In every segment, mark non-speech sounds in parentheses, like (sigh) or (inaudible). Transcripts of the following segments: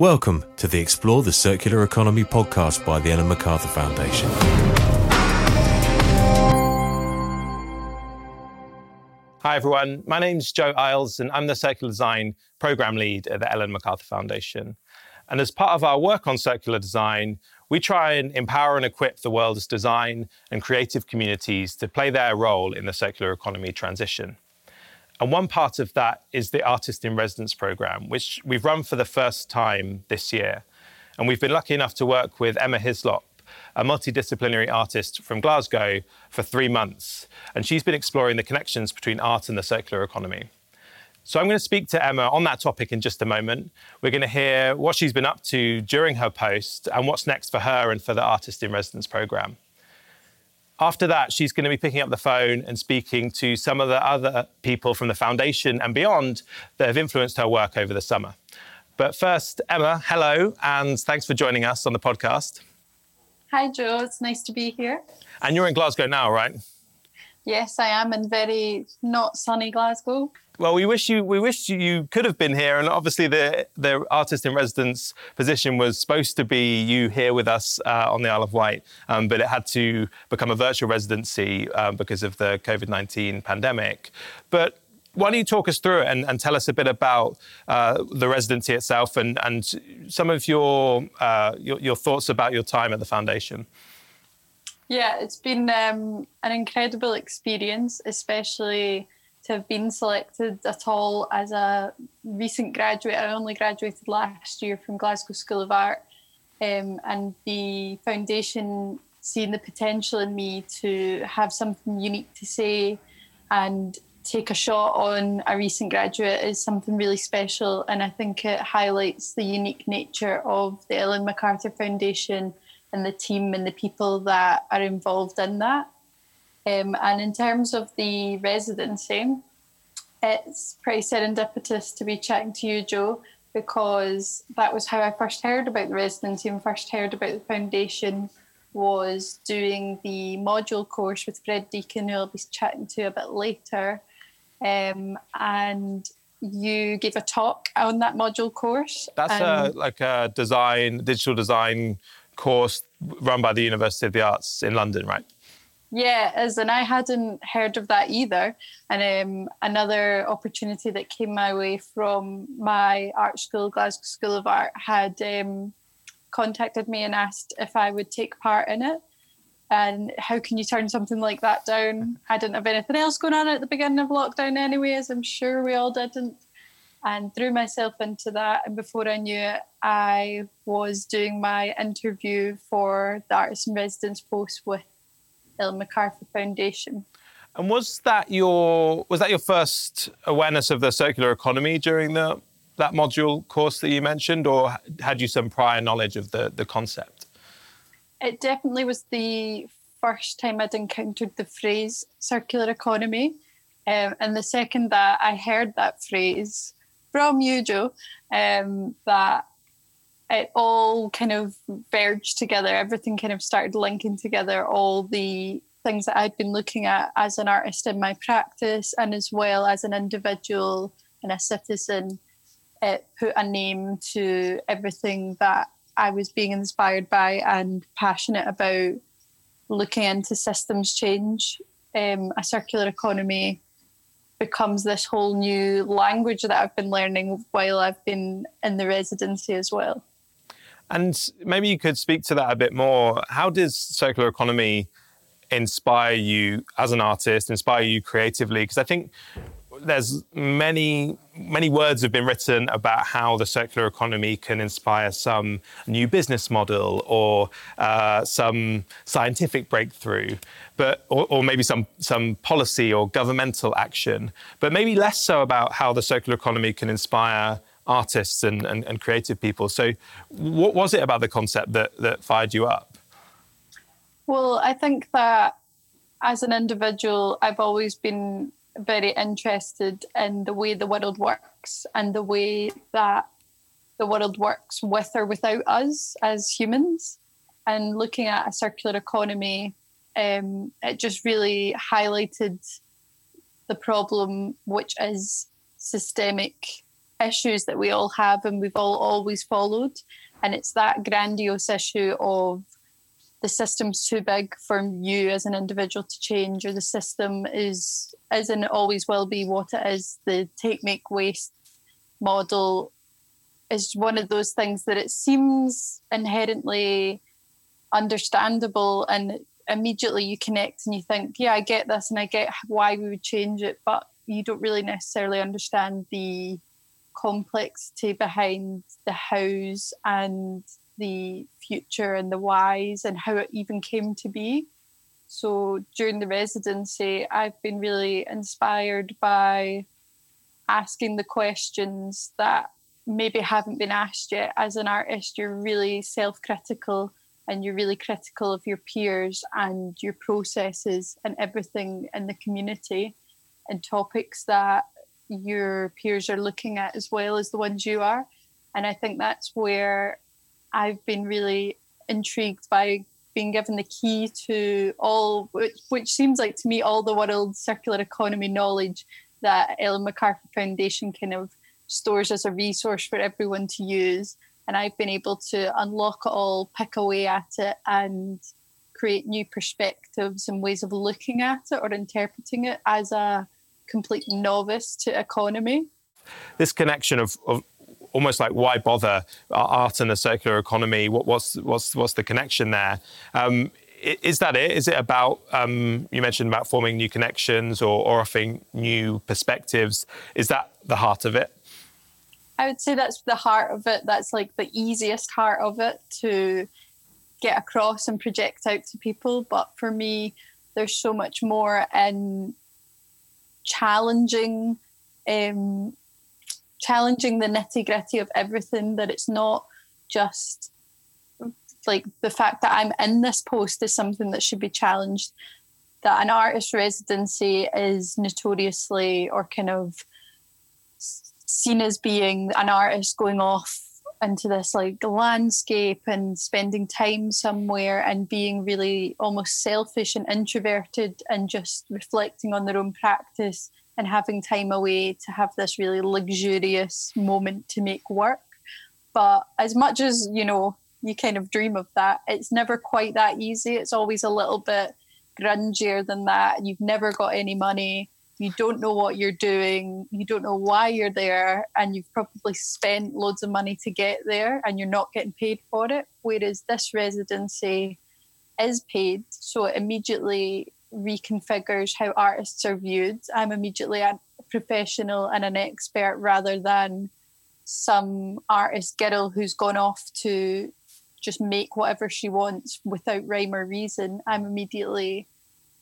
Welcome to the Explore the Circular Economy podcast by the Ellen MacArthur Foundation. Hi, everyone. My name's Joe Isles, and I'm the Circular Design Program Lead at the Ellen MacArthur Foundation. And as part of our work on circular design, we try and empower and equip the world's design and creative communities to play their role in the circular economy transition. And one part of that is the Artist in Residence program, which we've run for the first time this year. And we've been lucky enough to work with Emma Hislop, a multidisciplinary artist from Glasgow, for three months. And she's been exploring the connections between art and the circular economy. So I'm going to speak to Emma on that topic in just a moment. We're going to hear what she's been up to during her post and what's next for her and for the Artist in Residence program. After that, she's going to be picking up the phone and speaking to some of the other people from the foundation and beyond that have influenced her work over the summer. But first, Emma, hello, and thanks for joining us on the podcast. Hi, Joe. It's nice to be here. And you're in Glasgow now, right? Yes, I am in very not sunny Glasgow. Well, we wish you we wish you could have been here, and obviously the the artist in residence position was supposed to be you here with us uh, on the Isle of Wight, um, but it had to become a virtual residency um, because of the COVID nineteen pandemic. But why don't you talk us through it and, and tell us a bit about uh, the residency itself and, and some of your, uh, your, your thoughts about your time at the foundation? Yeah, it's been um, an incredible experience, especially to have been selected at all as a recent graduate. I only graduated last year from Glasgow School of Art, um, and the foundation seeing the potential in me to have something unique to say and take a shot on a recent graduate is something really special. And I think it highlights the unique nature of the Ellen MacArthur Foundation and the team and the people that are involved in that. Um, and in terms of the residency, it's pretty serendipitous to be chatting to you, Joe, because that was how I first heard about the residency and first heard about the foundation was doing the module course with Fred Deacon, who I'll be chatting to a bit later. Um, and you gave a talk on that module course. That's a, like a design, digital design course run by the University of the Arts in London, right? Yeah, as and I hadn't heard of that either. And um, another opportunity that came my way from my art school, Glasgow School of Art, had um, contacted me and asked if I would take part in it. And how can you turn something like that down? I didn't have anything else going on at the beginning of lockdown, anyway, as I'm sure we all didn't. And threw myself into that. And before I knew it, I was doing my interview for the Artist in Residence post with Ellen MacArthur Foundation. And was that your was that your first awareness of the circular economy during the that module course that you mentioned, or had you some prior knowledge of the the concept? It definitely was the first time I'd encountered the phrase circular economy. Um, and the second that I heard that phrase from you, Joe, um, that it all kind of verged together. Everything kind of started linking together. All the things that I'd been looking at as an artist in my practice, and as well as an individual and a citizen, it put a name to everything that I was being inspired by and passionate about. Looking into systems change, um, a circular economy becomes this whole new language that I've been learning while I've been in the residency as well. And maybe you could speak to that a bit more. How does circular economy inspire you as an artist, inspire you creatively? Because I think there's many many words have been written about how the circular economy can inspire some new business model or uh, some scientific breakthrough, but or, or, maybe some some policy or governmental action, but maybe less so about how the circular economy can inspire artists and, and, and creative people. So, what was it about the concept that, that fired you up? Well, I think that as an individual, I've always been very interested in the way the world works and the way that the world works with or without us as humans. And looking at a circular economy, um, it just really highlighted the problem, which is systemic issues that we all have and we've all always followed. And it's that grandiose issue of the system's too big for you as an individual to change, or the system is is and always will be what it is. The take make waste model is one of those things that it seems inherently understandable and immediately you connect and you think, yeah, I get this and I get why we would change it, but you don't really necessarily understand the complexity behind the hows and the future and the whys and how it even came to be. So during the residency, I've been really inspired by asking the questions that maybe haven't been asked yet. As an artist, you're really self critical and you're really critical of your peers and your processes and everything in the community and topics that your peers are looking at as well as the ones you are. And I think that's where I've been really intrigued by being given the key to all, which, which seems like to me, all the world circular economy knowledge that Ellen MacArthur Foundation kind of stores as a resource for everyone to use and I've been able to unlock it all, pick away at it, and create new perspectives and ways of looking at it or interpreting it as a complete novice to economy. This connection of, of almost like why bother art and the circular economy? What, what's what's what's the connection there? Um, is that it? Is it about um, you mentioned about forming new connections or, or offering new perspectives? Is that the heart of it? I would say that's the heart of it. That's like the easiest heart of it to get across and project out to people. But for me, there's so much more in challenging, um, challenging the nitty gritty of everything. That it's not just like the fact that I'm in this post is something that should be challenged. That an artist residency is notoriously or kind of seen as being an artist going off into this like landscape and spending time somewhere and being really almost selfish and introverted and just reflecting on their own practice and having time away to have this really luxurious moment to make work. But as much as, you know, you kind of dream of that, it's never quite that easy. It's always a little bit grungier than that. You've never got any money you don't know what you're doing, you don't know why you're there, and you've probably spent loads of money to get there and you're not getting paid for it. Whereas this residency is paid, so it immediately reconfigures how artists are viewed. I'm immediately a professional and an expert rather than some artist girl who's gone off to just make whatever she wants without rhyme or reason. I'm immediately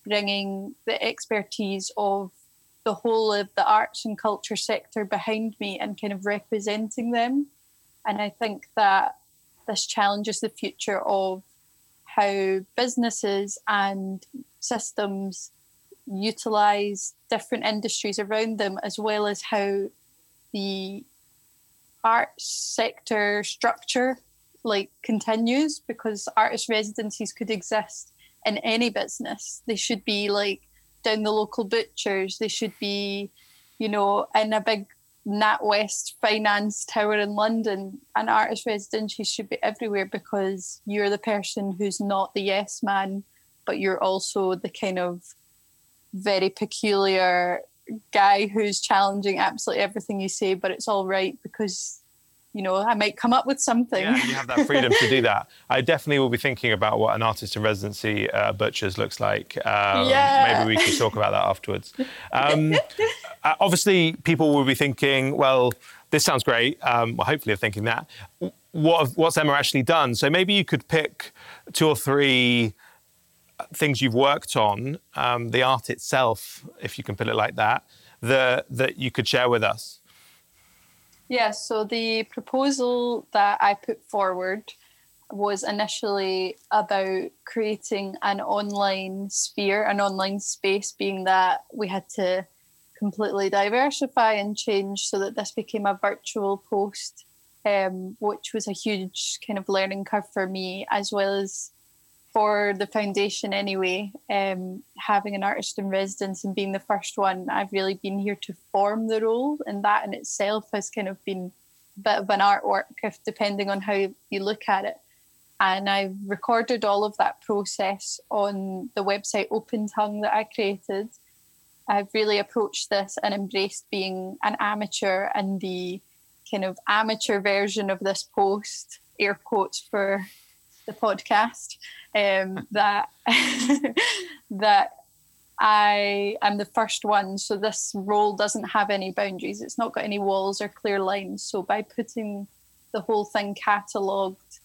bringing the expertise of the whole of the arts and culture sector behind me and kind of representing them. And I think that this challenges the future of how businesses and systems utilize different industries around them, as well as how the arts sector structure like continues because artist residencies could exist in any business. They should be like down the local butchers. They should be, you know, in a big NatWest finance tower in London. An artist residency should be everywhere because you're the person who's not the yes man, but you're also the kind of very peculiar guy who's challenging absolutely everything you say, but it's all right because you know, I might come up with something. Yeah, you have that freedom to do that. I definitely will be thinking about what an artist in residency uh, butchers looks like. Um, yeah. Maybe we could talk about that afterwards. Um, (laughs) uh, obviously, people will be thinking, well, this sounds great. Um, well, hopefully, they're thinking that. What what's Emma actually done? So maybe you could pick two or three things you've worked on, um, the art itself, if you can put it like that, the, that you could share with us. Yeah, so the proposal that I put forward was initially about creating an online sphere, an online space, being that we had to completely diversify and change so that this became a virtual post, um, which was a huge kind of learning curve for me, as well as for the foundation anyway, um, having an artist in residence and being the first one, I've really been here to form the role, and that in itself has kind of been a bit of an artwork, if depending on how you look at it. And I've recorded all of that process on the website Open Tongue that I created. I've really approached this and embraced being an amateur and the kind of amateur version of this post, air quotes for the podcast, um, (laughs) that (laughs) that I am the first one. So this role doesn't have any boundaries. It's not got any walls or clear lines. So by putting the whole thing catalogued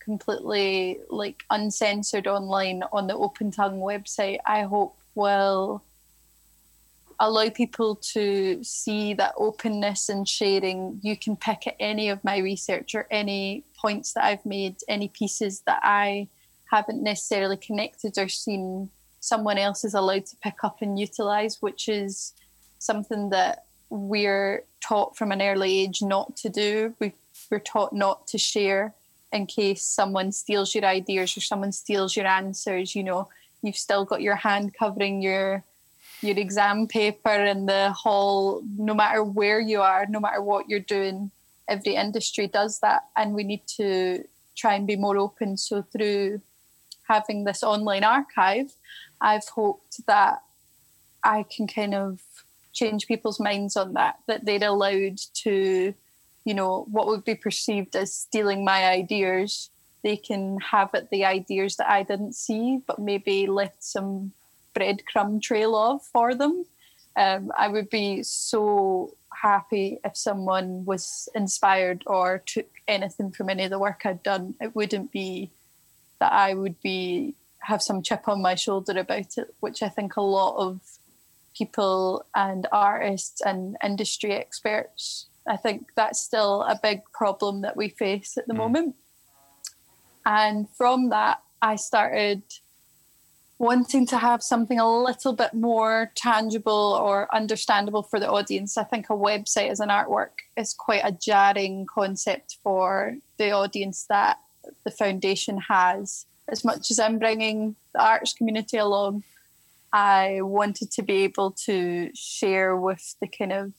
completely like uncensored online on the Open Tongue website, I hope will allow people to see that openness and sharing. You can pick at any of my research or any points that I've made, any pieces that I haven't necessarily connected or seen, someone else is allowed to pick up and utilize, which is something that we're taught from an early age not to do. We, we're taught not to share in case someone steals your ideas or someone steals your answers. You know, you've still got your hand covering your your exam paper in the hall, no matter where you are, no matter what you're doing, every industry does that. And we need to try and be more open. So, through having this online archive, I've hoped that I can kind of change people's minds on that, that they're allowed to, you know, what would be perceived as stealing my ideas. They can have it the ideas that I didn't see, but maybe left some breadcrumb trail of for them. Um, I would be so happy if someone was inspired or took anything from any of the work I'd done. It wouldn't be that I would be have some chip on my shoulder about it, which I think a lot of people and artists and industry experts, I think that's still a big problem that we face at the mm. moment. And from that, I started wanting to have something a little bit more tangible or understandable for the audience. I think a website as an artwork is quite a jarring concept for the audience that the foundation has. As much as I'm bringing the arts community along, I wanted to be able to share with the kind of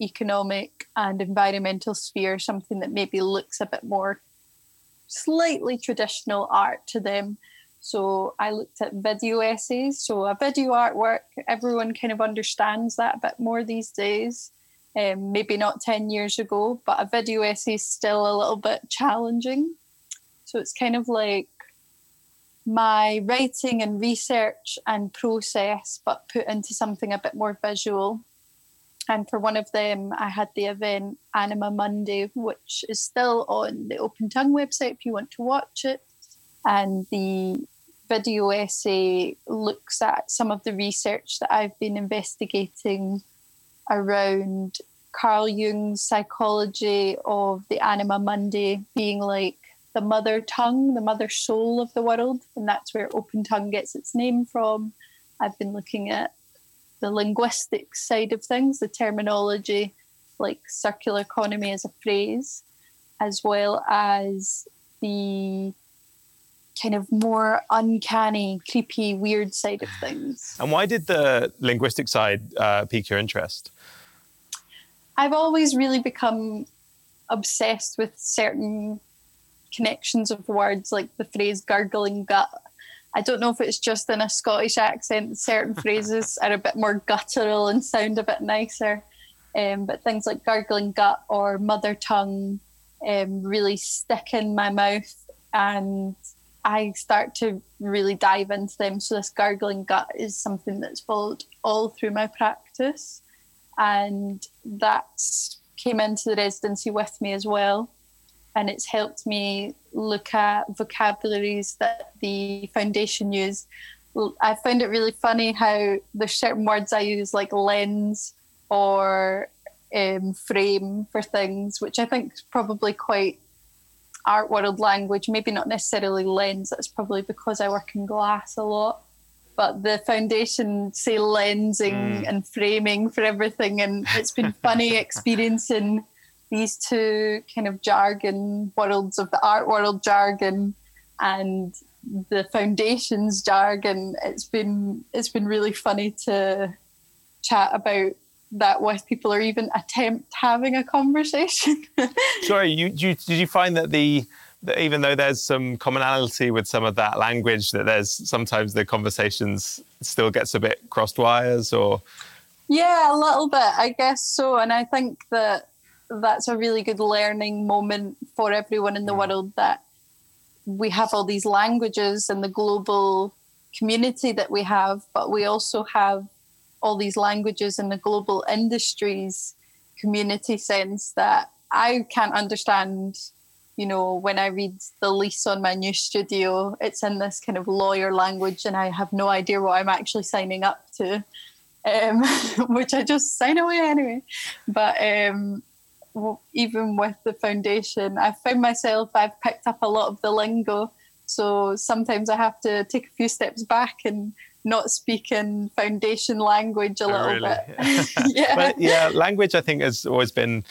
economic and environmental sphere something that maybe looks a bit more slightly traditional art to them so I looked at video essays. So a video artwork, everyone kind of understands that a bit more these days. Um, maybe not 10 years ago, but a video essay is still a little bit challenging. So it's kind of like my writing and research and process, but put into something a bit more visual. And for one of them, I had the event Anima Mundi, which is still on the Open Tongue website if you want to watch it. And the video essay looks at some of the research that I've been investigating around Carl Jung's psychology of the anima mundi being like the mother tongue, the mother soul of the world, and that's where open tongue gets its name from. I've been looking at the linguistic side of things, the terminology, like circular economy as a phrase, as well as the kind of more uncanny, creepy, weird side of things. And why did the linguistic side uh, pique your interest? I've always really become obsessed with certain connections of words, like the phrase gurgling gut. I don't know if it's just in a Scottish accent, certain (laughs) phrases are a bit more guttural and sound a bit nicer. Um, but things like gurgling gut or mother tongue um, really stick in my mouth and I start to really dive into them. So this gurgling gut is something that's followed all through my practice, and that came into the residency with me as well, and it's helped me look at vocabularies that the foundation use. I find it really funny how there's certain words I use like lens or um, frame for things, which I think is probably quite art world language, maybe not necessarily lens. That's probably because I work in glass a lot. But the foundation say lensing mm. and framing for everything, and it's been funny (laughs) experiencing these two kind of jargon worlds of the art world jargon and the foundation's jargon. It's been it's been really funny to chat about that with people or even attempt having a conversation. (laughs) Sorry, you, you did you find that the that even though there's some commonality with some of that language, that there's sometimes the conversations still gets a bit crossed wires or yeah, a little bit, I guess so. And I think that that's a really good learning moment for everyone in the mm. world that we have all these languages and the global community that we have, but we also have all these languages in the global industries community sense that I can't understand. You know, when I read the lease on my new studio, it's in this kind of lawyer language, and I have no idea what I'm actually signing up to, um, (laughs) which I just sign away anyway. But um, even with the foundation, I found myself, I've picked up a lot of the lingo. So sometimes I have to take a few steps back and not speak in foundation language a oh, little really? bit. (laughs) (laughs) yeah. But yeah, language I think has always been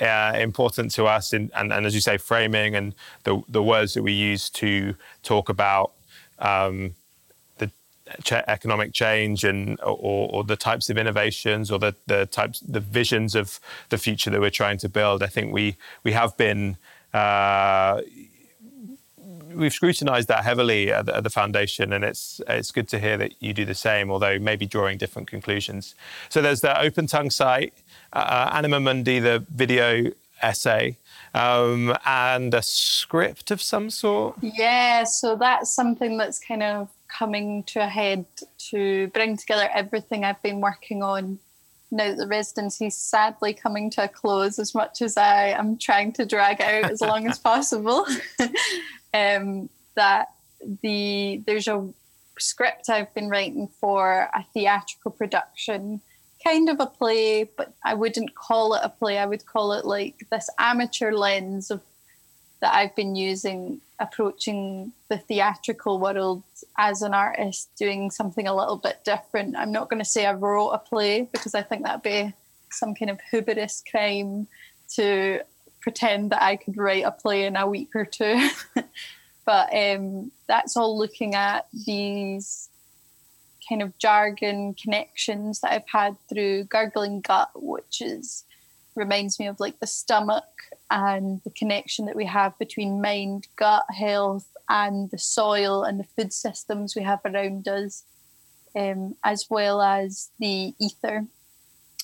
uh, important to us, in, and, and, as you say, framing and the the words that we use to talk about um, economic change and or, or, the types of innovations or the the types the visions of the future that we're trying to build. I think we we have been. Uh, we've scrutinised that heavily at the, at the, foundation, and it's it's good to hear that you do the same, although maybe drawing different conclusions. So there's the Open Tongue site, uh, uh, Anima Mundi, the video essay, um, and a script of some sort. Yeah, so that's something that's kind of coming to a head to bring together everything I've been working on now that the residency is sadly coming to a close as much as I am trying to drag out as long as (laughs) possible. (laughs) um, that the there's a script I've been writing for a theatrical production, kind of a play, but I wouldn't call it a play. I would call it like this amateur lens of that I've been using approaching the theatrical world as an artist, doing something a little bit different. I'm not going to say I wrote a play because I think that'd be some kind of hubris crime to pretend that I could write a play in a week or two. (laughs) but um, that's all looking at these kind of jargon connections that I've had through gurgling gut, which is reminds me of like the stomach and the connection that we have between mind, gut health, and the soil and the food systems we have around us, um, as well as the ether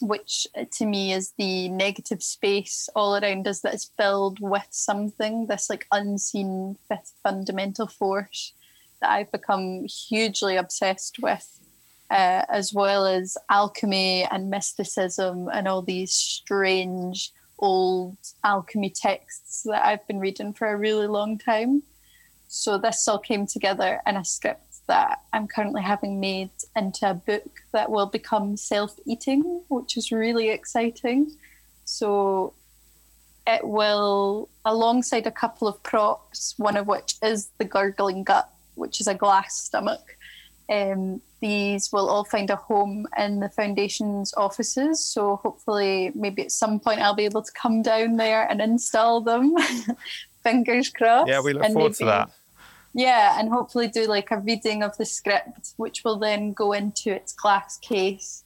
which uh, to me is the negative space all around us that is filled with something, this like unseen fifth fundamental force that I've become hugely obsessed with, uh, as well as alchemy and mysticism and all these strange old alchemy texts that I've been reading for a really long time. So this all came together in a script that I'm currently having made into a book that will become self eating, which is really exciting. So it will, alongside a couple of props, one of which is the gurgling gut, which is a glass stomach. Um, these will all find a home in the foundation's offices. So hopefully, maybe at some point, I'll be able to come down there and install them. (laughs) Fingers crossed. Yeah, we look forward maybe, to that yeah, and hopefully do like a reading of the script, which will then go into its glass case.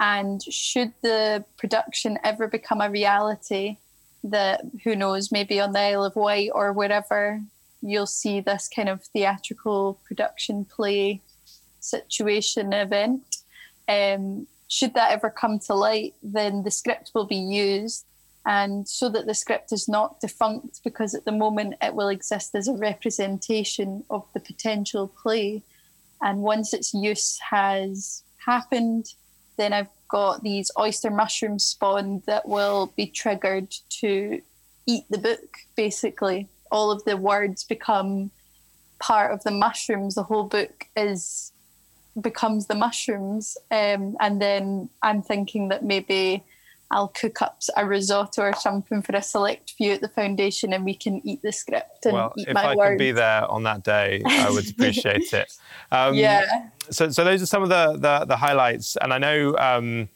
And should the production ever become a reality, that who knows, maybe on the Isle of Wight or wherever, you'll see this kind of theatrical production play situation event. Um, should that ever come to light, then the script will be used. And so that the script is not defunct because at the moment it will exist as a representation of the potential play. And once its use has happened then i've got these oyster mushrooms spawned that will be triggered to eat the book basically. All of the words become part of the mushrooms. The whole book is becomes the mushrooms um, and then i'm thinking that maybe I'll cook up a risotto or something for a select few at the foundation, and we can eat the script and well, eat if my I words. could be there on that day, I would (laughs) appreciate it. Um, yeah. So, so those are some of the the, the highlights, and I know. Um,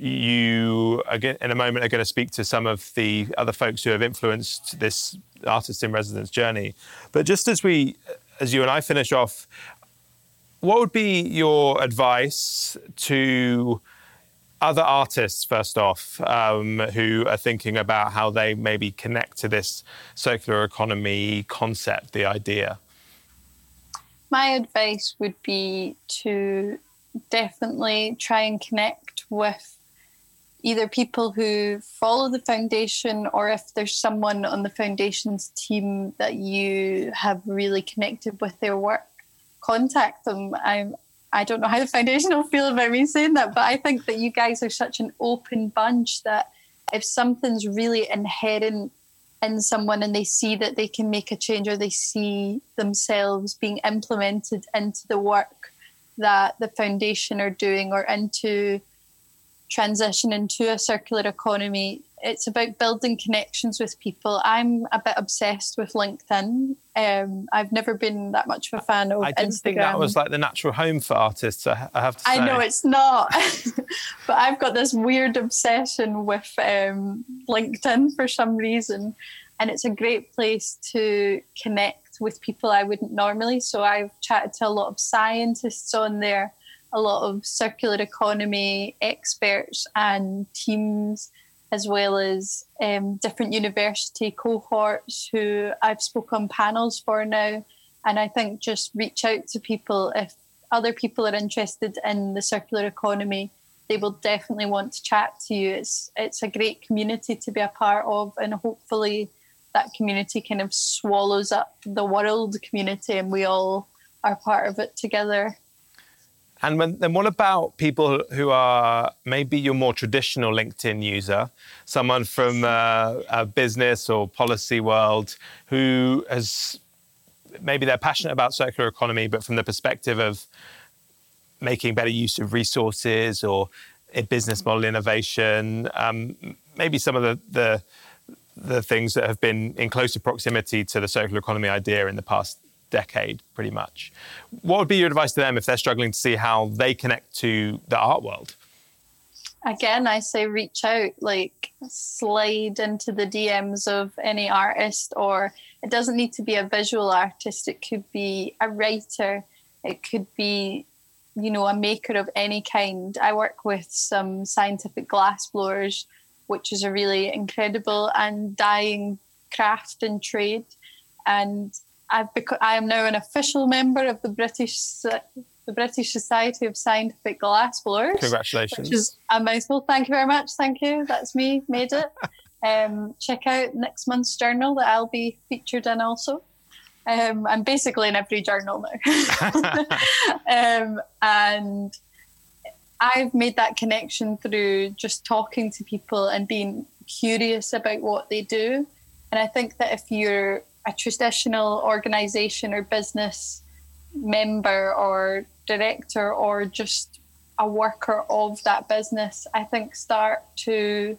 you again in a moment are going to speak to some of the other folks who have influenced this artist in residence journey. But just as we as you and I finish off, what would be your advice to other artists, first off, um, who are thinking about how they maybe connect to this circular economy concept, the idea? My advice would be to definitely try and connect with either people who follow the foundation or if there's someone on the foundation's team that you have really connected with their work contact them. I'm I don't know how the foundation will feel about me saying that, but I think that you guys are such an open bunch that if something's really inherent in someone and they see that they can make a change or they see themselves being implemented into the work that the foundation are doing or into transition into a circular economy it's about building connections with people. I'm a bit obsessed with LinkedIn. Um, I've never been that much of a fan of I didn't Instagram. think that was like the natural home for artists. I have to say. I know it's not, (laughs) but I've got this weird obsession with um, LinkedIn for some reason, and it's a great place to connect with people I wouldn't normally. So I've chatted to a lot of scientists on there, a lot of circular economy experts and teams as well as um, different university cohorts who I've spoken on panels for now. And I think just reach out to people if other people are interested in the circular economy. They will definitely want to chat to you. It's it's a great community to be a part of, and hopefully that community kind of swallows up the world community, and we all are part of it together. And when, then what about people who are maybe your more traditional LinkedIn user, someone from uh, a business or policy world who has maybe they're passionate about circular economy, but from the perspective of making better use of resources or a business model innovation, um, maybe some of the, the the things that have been in closer proximity to the circular economy idea in the past decade, pretty much. What would be your advice to them if they're struggling to see how they connect to the art world? Again, I say reach out, like slide into the DMs of any artist, or it doesn't need to be a visual artist, it could be a writer, it could be you know a maker of any kind i work with some scientific glass blowers which is a really incredible and dying craft and trade and I've become, I am now an official member of the British the British Society of Scientific Glassblowers. Congratulations! Which is a mouthful. Thank you very much. Thank you. That's me. Made it. (laughs) um, check out next month's journal that I'll be featured in also. Um, I'm basically in every journal now. (laughs) um, and I've made that connection through just talking to people and being curious about what they do. And I think that if you're a traditional organization or business member or director or just a worker of that business, I think start to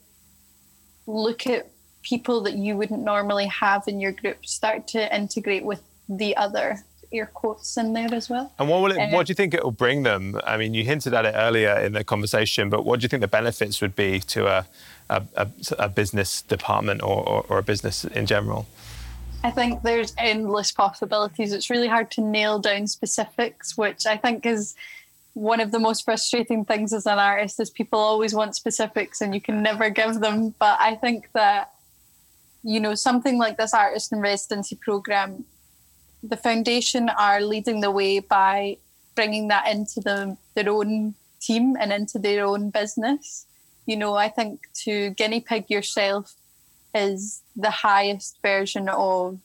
look at people that you wouldn't normally have in your group, start to integrate with the other air quotes in there as well. And what will it, what do you think it will bring them? I mean, you hinted at it earlier in the conversation, but what do you think the benefits would be to a, a, a, a business department or, or, or a business in general? I think there's endless possibilities. It's really hard to nail down specifics, which I think is one of the most frustrating things as an artist is people always want specifics and you can never give them. But I think that, you know, something like this artist in residency program, the foundation are leading the way by bringing that into the, their own team and into their own business. You know, I think to guinea pig yourself is the highest version of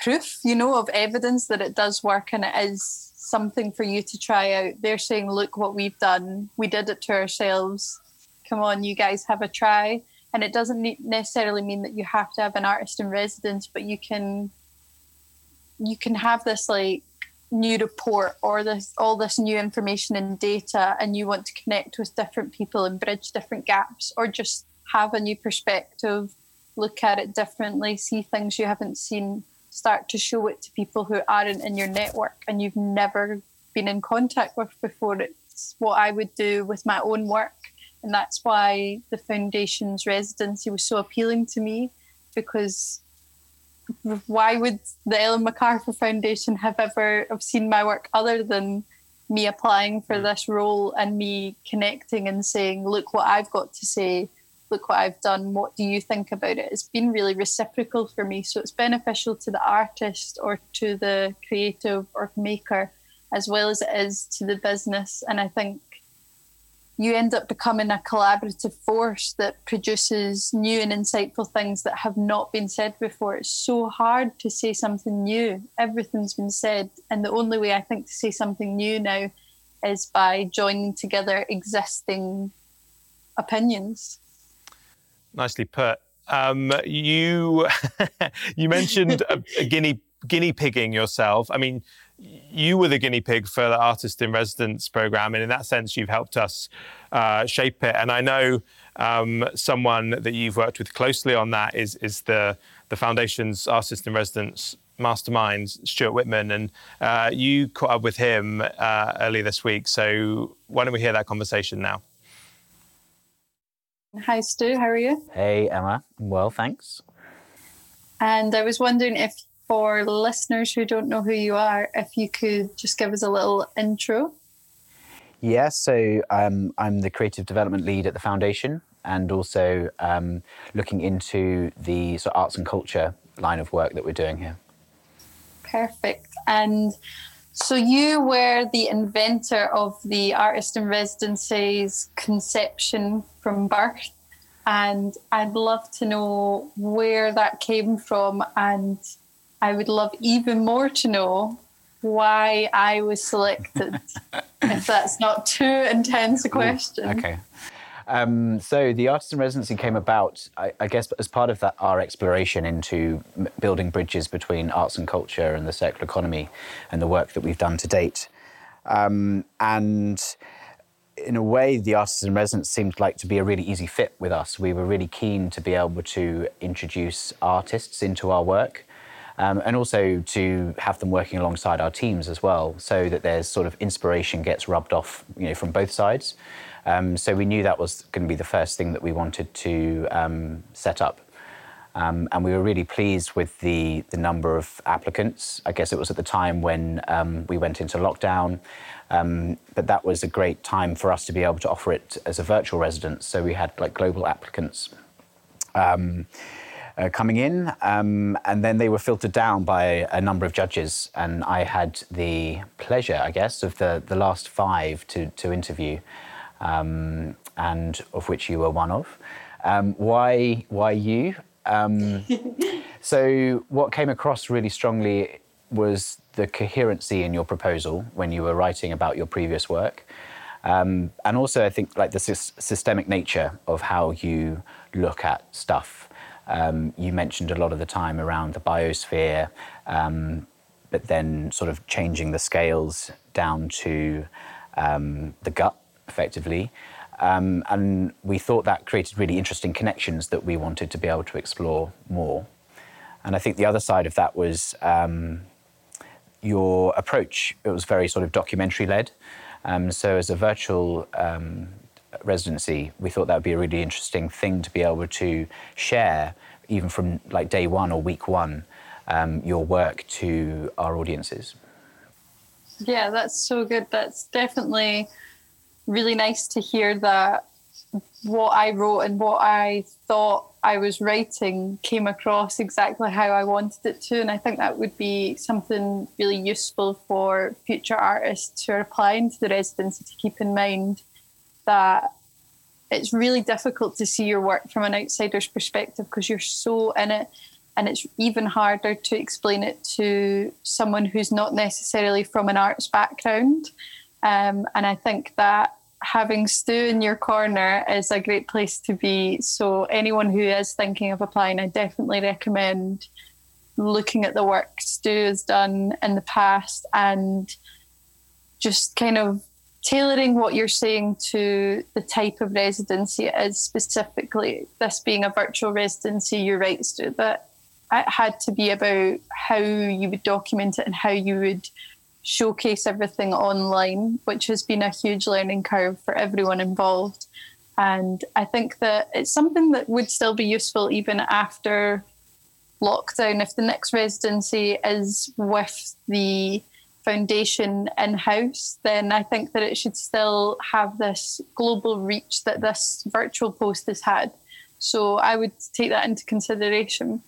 proof, you know, of evidence that it does work and it is something for you to try out. They're saying, look what we've done. We did it to ourselves. Come on, you guys have a try. And it doesn't necessarily mean that you have to have an artist in residence, but you can you can have this like new report or this all this new information and data and you want to connect with different people and bridge different gaps or just have a new perspective, look at it differently, see things you haven't seen, start to show it to people who aren't in your network and you've never been in contact with before. It's what I would do with my own work. And that's why the foundation's residency was so appealing to me because why would the Ellen MacArthur Foundation have ever have seen my work other than me applying for mm. this role and me connecting and saying, look what I've got to say, look what I've done, what do you think about it? It's been really reciprocal for me. So it's beneficial to the artist or to the creative or maker as well as it is to the business. And I think you end up becoming a collaborative force that produces new and insightful things that have not been said before. It's so hard to say something new. Everything's been said. And the only way I think to say something new now is by joining together existing opinions. Nicely put. Um, you (laughs) you mentioned a, a guinea guinea pigging yourself. I mean, you were the guinea pig for the artist in residence program, and in that sense, you've helped us uh, shape it. And I know um, someone that you've worked with closely on that is is the the foundation's artist in residence mastermind, Stuart Whitman, and uh, you caught up with him uh, earlier this week. So why don't we hear that conversation now? Hi, Stu. How are you? Hey, Emma. Well, thanks. And I was wondering if for listeners who don't know who you are, if you could just give us a little intro. Yeah, so um, I'm the creative development lead at the foundation and also um, looking into the sort of arts and culture line of work that we're doing here. Perfect. And so you were the inventor of the artist in residency's conception from birth. And I'd love to know where that came from and I would love even more to know why I was selected, if (laughs) that's not too intense a question. Okay. Um, so the artist in residency came about, I, I, guess, as part of that our exploration into m- building bridges between arts and culture and the circular economy, and the work that we've done to date. Um, and in a way, the artist in residence seemed like to be a really easy fit with us. We were really keen to be able to introduce artists into our work um, and also to have them working alongside our teams as well, so that there's sort of inspiration gets rubbed off, you know, from both sides. Um, so we knew that was going to be the first thing that we wanted to um, set up. Um, and we were really pleased with the, the number of applicants. I guess it was at the time when um, we went into lockdown, um, but that was a great time for us to be able to offer it as a virtual residence. So we had like global applicants. Um, uh, coming in, um, and then they were filtered down by a number of judges, and I had the pleasure, I guess, of the the last five to to interview, um, and of which you were one of. Um, why why you? Um, (laughs) so what came across really strongly was the coherency in your proposal when you were writing about your previous work. Um, and also, I think like the sy- systemic nature of how you look at stuff um, you mentioned a lot of the time around the biosphere, um, but then sort of changing the scales down to um, the gut, effectively. Um, and we thought that created really interesting connections that we wanted to be able to explore more. And I think the other side of that was um, your approach. It was very sort of documentary led. Um, so, as a virtual um, residency, we thought that would be a really interesting thing to be able to share, even from like day one or week one, um, your work to our audiences. Yeah, that's so good. That's definitely really nice to hear that what I wrote and what I thought I was writing came across exactly how I wanted it to. And I think that would be something really useful for future artists who are applying to the residency to keep in mind that it's really difficult to see your work from an outsider's perspective because you're so in it and it's even harder to explain it to someone who's not necessarily from an arts background um, and i think that having stu in your corner is a great place to be. So anyone who is thinking of applying i definitely recommend looking at the work stu has done in the past and just kind of tailoring what you're saying to the type of residency it is. Specifically this being a virtual residency you're right Stu, that it had to be about how you would document it and how you would showcase everything online which has been a huge learning curve for everyone involved and i think that it's something that would still be useful even after lockdown, if the next residency is with the foundation in house, then I think that it should still have this global reach that this virtual post has had. So I would take that into consideration.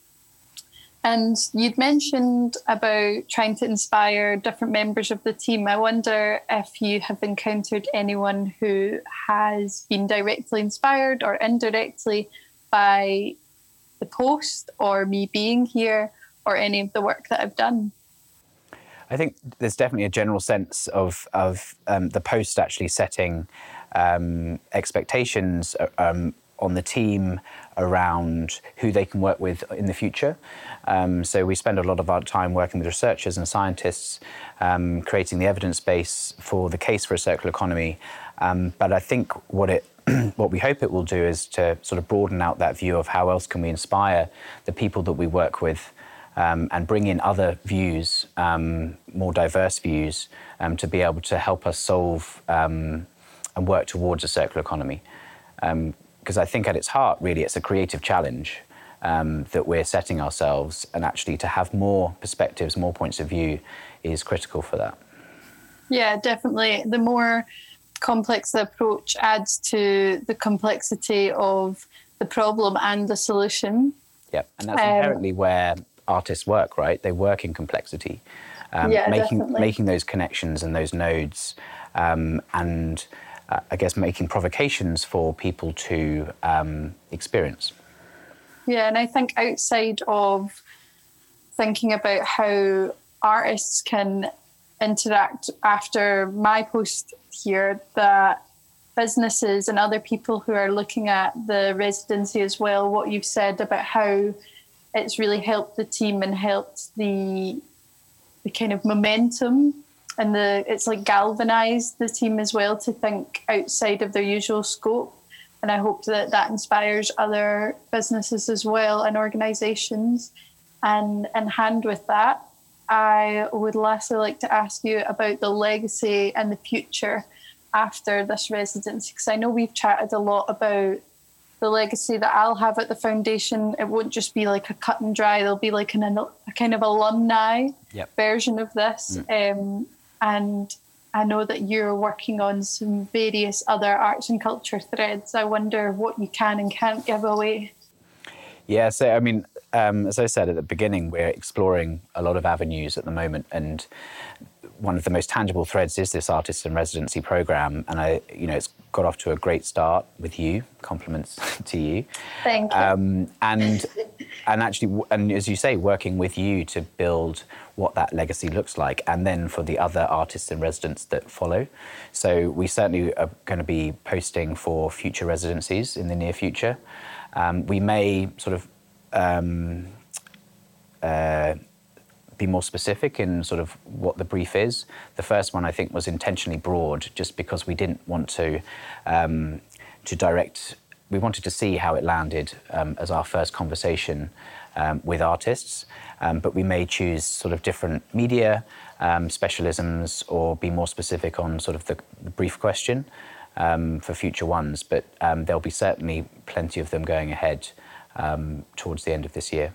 And you'd mentioned about trying to inspire different members of the team. I wonder if you have encountered anyone who has been directly inspired or indirectly by the post or me being here or any of the work that I've done. I think there's definitely a general sense of of um, the post actually setting um, expectations uh, um, on the team around who they can work with in the future. Um, so we spend a lot of our time working with researchers and scientists, um, creating the evidence base for the case for a circular economy. Um, but I think what it (clears throat) what we hope it will do is to sort of broaden out that view of how else can we inspire the people that we work with um, and bring in other views, um, more diverse views, um, to be able to help us solve um, and work towards a circular economy. Because um, I think at its heart, really, it's a creative challenge um, that we're setting ourselves, and actually to have more perspectives, more points of view is critical for that. Yeah, definitely. The more complex the approach adds to the complexity of the problem and the solution. Yeah, and that's inherently where artists work, right? They work in complexity, um, yeah, making definitely. making those connections and those nodes, um, and uh, I guess making provocations for people to um, experience. Yeah, and I think outside of thinking about how artists can interact after my post here, that businesses and other people who are looking at the residency as well, what you've said about how it's really helped the team and helped the the kind of momentum and the it's like galvanized the team as well to think outside of their usual scope and i hope that that inspires other businesses as well and organizations and in hand with that i would lastly like to ask you about the legacy and the future after this residency because i know we've chatted a lot about the legacy that I'll have at the foundation, it won't just be like a cut and dry. There'll be like an, a kind of alumni yep. version of this. Mm. Um, and I know that you're working on some various other arts and culture threads. I wonder what you can and can't give away. Yeah, so I mean, um, as I said at the beginning, we're exploring a lot of avenues at the moment, and one of the most tangible threads is this artist in residency program, and I, you know, it's got off to a great start with you. Compliments (laughs) to you. Thank you. Um, and and actually, and as you say, working with you to build what that legacy looks like, and then for the other artists in residence that follow. So we certainly are going to be posting for future residencies in the near future. Um, we may sort of. Um, uh, be more specific in sort of what the brief is. The first one I think was intentionally broad, just because we didn't want to um, to direct. We wanted to see how it landed um, as our first conversation um, with artists, um, but we may choose sort of different media um, specialisms or be more specific on sort of the, the brief question um, for future ones. But there'll be certainly plenty of them going ahead towards the end of this year.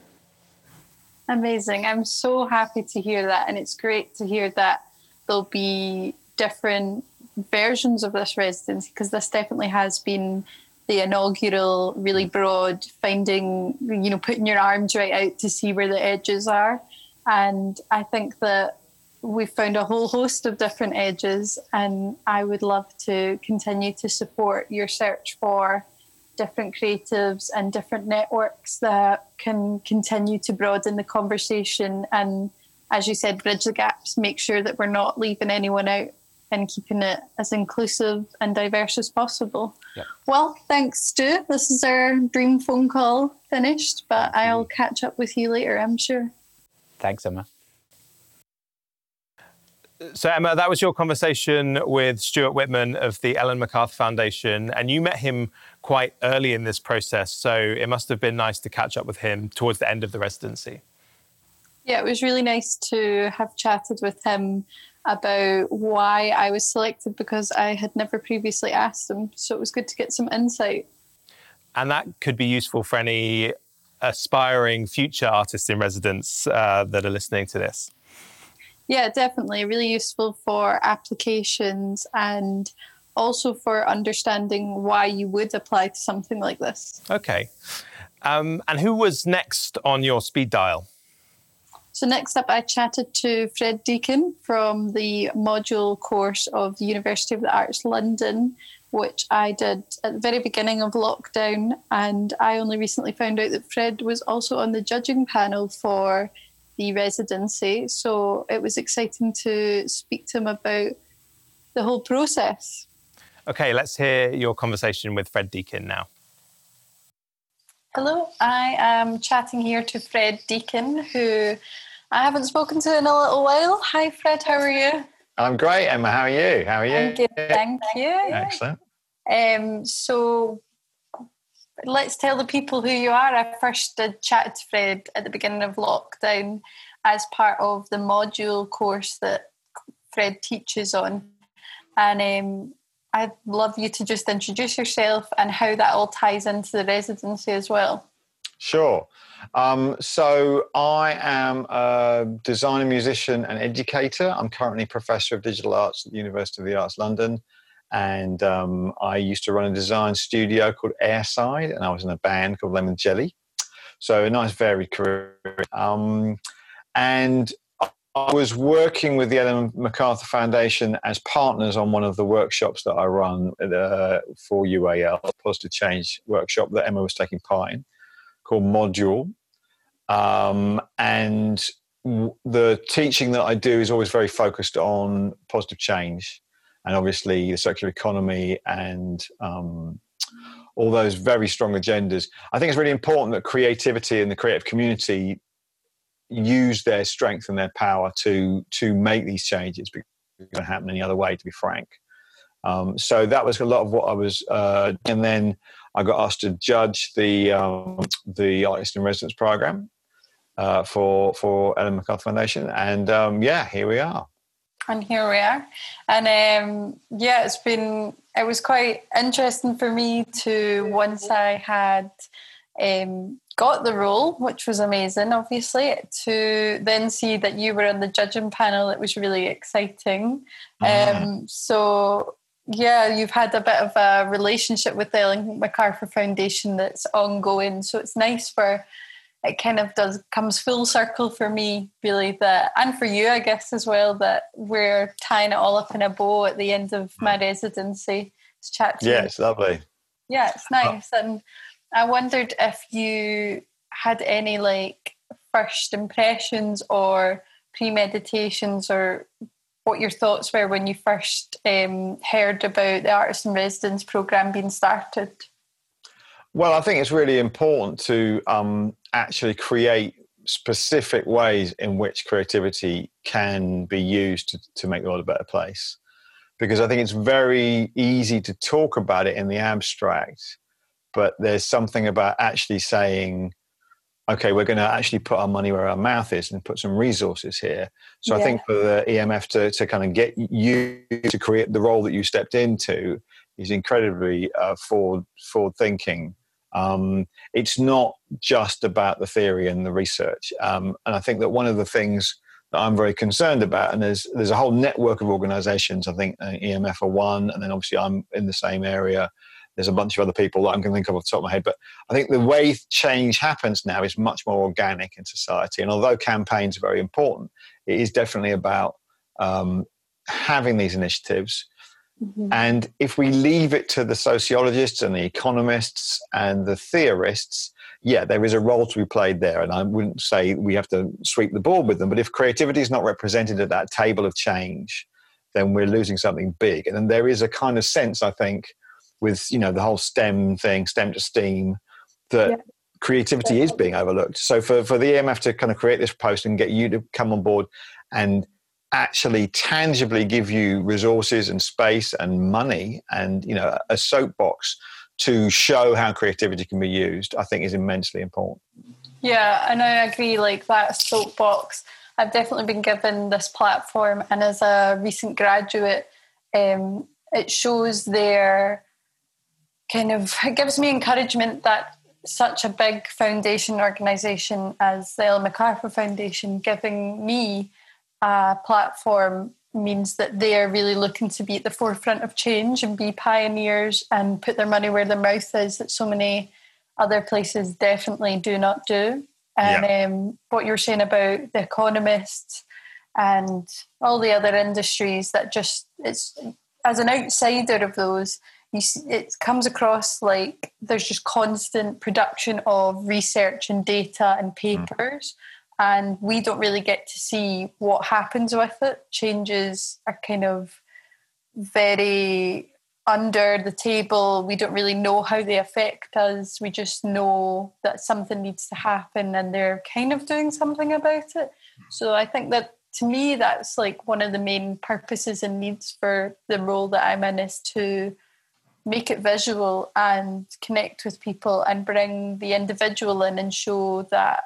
Amazing. I'm so happy to hear that. And it's great to hear that there'll be different versions of this residency because this definitely has been the inaugural, really broad, finding, you know, putting your arms right out to see where the edges are. And I think that we've found a whole host of different edges. And I would love to continue to support your search for different creatives and different networks that can continue to broaden the conversation and as you said bridge the gaps make sure that we're not leaving anyone out and keeping it as inclusive and diverse as possible yep. well thanks stu this is our dream phone call finished but i'll catch up with you later i'm sure thanks emma so, Emma, that was your conversation with Stuart Whitman of the Ellen MacArthur Foundation, and you met him quite early in this process. So, it must have been nice to catch up with him towards the end of the residency. Yeah, it was really nice to have chatted with him about why I was selected because I had never previously asked them. So, it was good to get some insight. And that could be useful for any aspiring future artists in residence uh, that are listening to this? Yeah, definitely. Really useful for applications and also for understanding why you would apply to something like this. Okay. Um, and who was next on your speed dial? So, next up, I chatted to Fred Deakin from the module course of the University of the Arts London, which I did at the very beginning of lockdown. And I only recently found out that Fred was also on the judging panel for the residency. So, it was exciting to speak to him about the whole process. Okay, let's hear your conversation with Fred Deakin now. Hello, I am chatting here to Fred Deakin, who I haven't spoken to in a little while. Hi, Fred, how are you? I'm great, Emma. How are you? How are you? I'm good, thank you. Excellent. Um, so let's tell the people who you are. I first did chat to Fred at the beginning of lockdown as part of the module course that Fred teaches on. And um, I'd love you to just introduce yourself and how that all ties into the residency as well. Sure. Um, so I am a designer, musician, and educator. I'm currently professor of digital arts at the University of the Arts London, and um, I used to run a design studio called Airside, and I was in a band called Lemon Jelly. So a nice varied career. Um, and I was working with the Ellen MacArthur Foundation as partners on one of the workshops that I run uh, for UAL, positive change workshop that Emma was taking part in, called Module. Um, and the teaching that I do is always very focused on positive change and obviously the circular economy and um, all those very strong agendas. I think it's really important that creativity and the creative community use their strength and their power to to make these changes because it's going to happen any other way to be frank um, so that was a lot of what I was, uh, and then I got asked to judge the um, the artist in residence program uh, for for Ellen MacArthur Foundation, and um, yeah, here we are. And here we are, and um, yeah, it's been it was quite interesting for me to once I had um, got the role, which was amazing, obviously, to then see that you were on the judging panel. It was really exciting. Mm. Um, so, yeah, you've had a bit of a relationship with the Ellen MacArthur Foundation that's ongoing. So it's nice for it kind of does comes full circle for me, really, that and for you, I guess, as well, that we're tying it all up in a bow at the end of my hmm. residency to chat to Yeah, it's lovely. Yeah, it's nice. And I wondered if you had any like first impressions or premeditations or what your thoughts were when you first um, heard about the artist in residence program being started. Well, I think it's really important to um, actually create specific ways in which creativity can be used to, to make the world a better place. Because I think it's very easy to talk about it in the abstract but there's something about actually saying, okay, we're going to actually put our money where our mouth is and put some resources here. So yeah. I think for the EMF to, to kind of get you to create the role that you stepped into is incredibly uh, forward forward thinking. Um, it's not just about the theory and the research, um, and I think that one of the things that I'm very concerned about, and there's there's a whole network of organisations. I think uh, EMF are one, and then obviously I'm in the same area. There's a bunch of other people that I'm going to think of off the top of my head. But I think the way change happens now is much more organic in society. And although campaigns are very important, it is definitely about um, having these initiatives. Mm-hmm. And if we leave it to the sociologists and the economists and the theorists, yeah, there is a role to be played there. And I wouldn't say we have to sweep the board with them, but if creativity is not represented at that table of change, then we're losing something big. And then there is a kind of sense, I think, with you know the whole STEM thing, STEM to STEAM, that yeah. creativity is being overlooked. So for for the EMF to kind of create this post and get you to come on board and actually tangibly give you resources and space and money and you know a soapbox to show how creativity can be used, I think is immensely important. Yeah, and I agree. Like that soapbox, I've definitely been given this platform, and as a recent graduate, um, it shows their kind of (laughs) it gives me encouragement that such a big foundation organization as the Ellen MacArthur Foundation giving me a platform means that they are really looking to be at the forefront of change and be pioneers and put their money where their mouth is that so many other places definitely do not do. And yeah. um, what you're saying about the economists and all the other industries that just it's as an outsider of those you see, it comes across like there's just constant production of research and data and hmm. papers mm. and we don't really get to see what happens with it changes are kind of very under the table we don't really know how they affect us we just know that something needs to happen and they're kind of doing something about it so i think that to me that's like one of the main purposes and needs for the role that i'm in is to make it visual and connect with people and bring the individual in and show that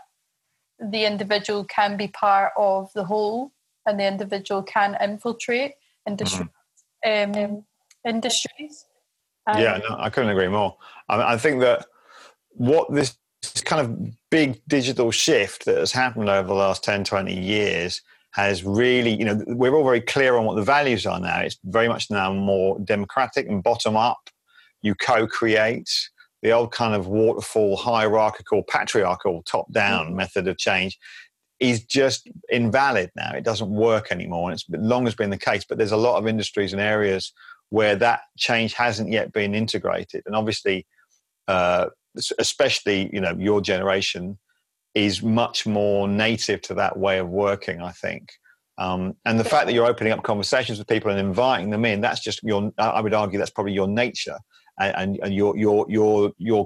the individual can be part of the whole and the individual can infiltrate industry, mm-hmm. um, industries. Um, yeah, no, I couldn't agree more. I, I think that what this kind of big digital shift that has happened over the last 10, 20 years has really, you know, we're all very clear on what the values are now. It's very much now more democratic and bottom up. You co create. The old kind of waterfall, hierarchical, patriarchal, top down mm-hmm. method of change is just invalid now. It doesn't work anymore. And it's long has been the case. But there's a lot of industries and areas where that change hasn't yet been integrated. And obviously, uh, especially, you know, your generation is much more native to that way of working, I think. Um, and the fact that you're opening up conversations with people and inviting them in, that's just your, I would argue that's probably your nature and, and your, your, your, your,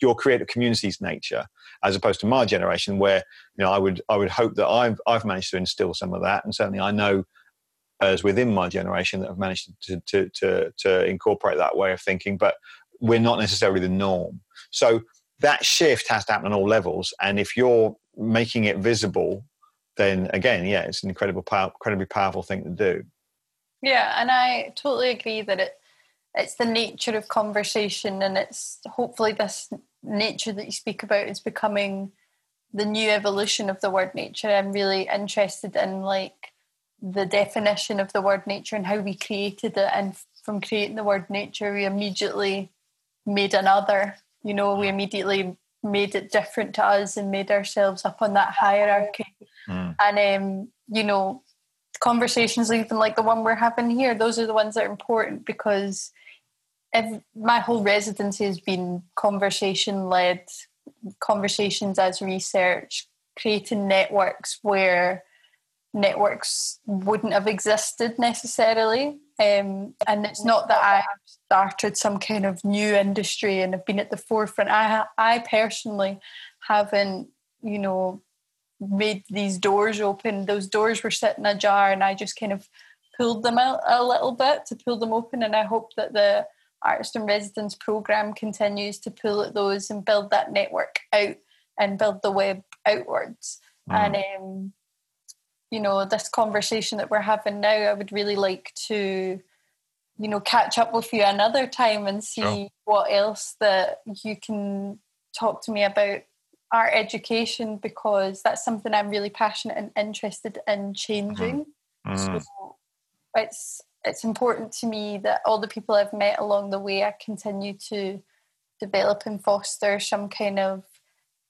your creative community's nature, as opposed to my generation where, you know, I would, I would hope that I've, I've managed to instill some of that. And certainly I know as within my generation that have managed to, to, to, to incorporate that way of thinking, but we're not necessarily the norm. So that shift has to happen on all levels. And if you're making it visible, then again, yeah, it's an incredible, incredibly powerful thing to do. Yeah, and I totally agree that it it's the nature of conversation, and it's hopefully this nature that you speak about is becoming the new evolution of the word nature. I'm really interested in like the definition of the word nature and how we created it, and from creating the word nature, we immediately made another you know, we immediately made it different to us and made ourselves up on that hierarchy. Mm. And, um, you know, conversations even like the one we're having here, those are the ones that are important because my whole residency has been conversation led, conversations as research, creating networks where networks wouldn't have existed necessarily. Um, and it's not that I started some kind of new industry and have been at the forefront. I, I personally haven't, you know, made these doors open. Those doors were sitting ajar, and I just kind of pulled them out a little bit to pull them open. And I hope that the Artist in Residence program continues to pull at those and build that network out and build the web outwards. Mm. And um, you know this conversation that we're having now i would really like to you know catch up with you another time and see sure. what else that you can talk to me about art education because that's something i'm really passionate and interested in changing mm-hmm. mm-hmm. so it's it's important to me that all the people i've met along the way i continue to develop and foster some kind of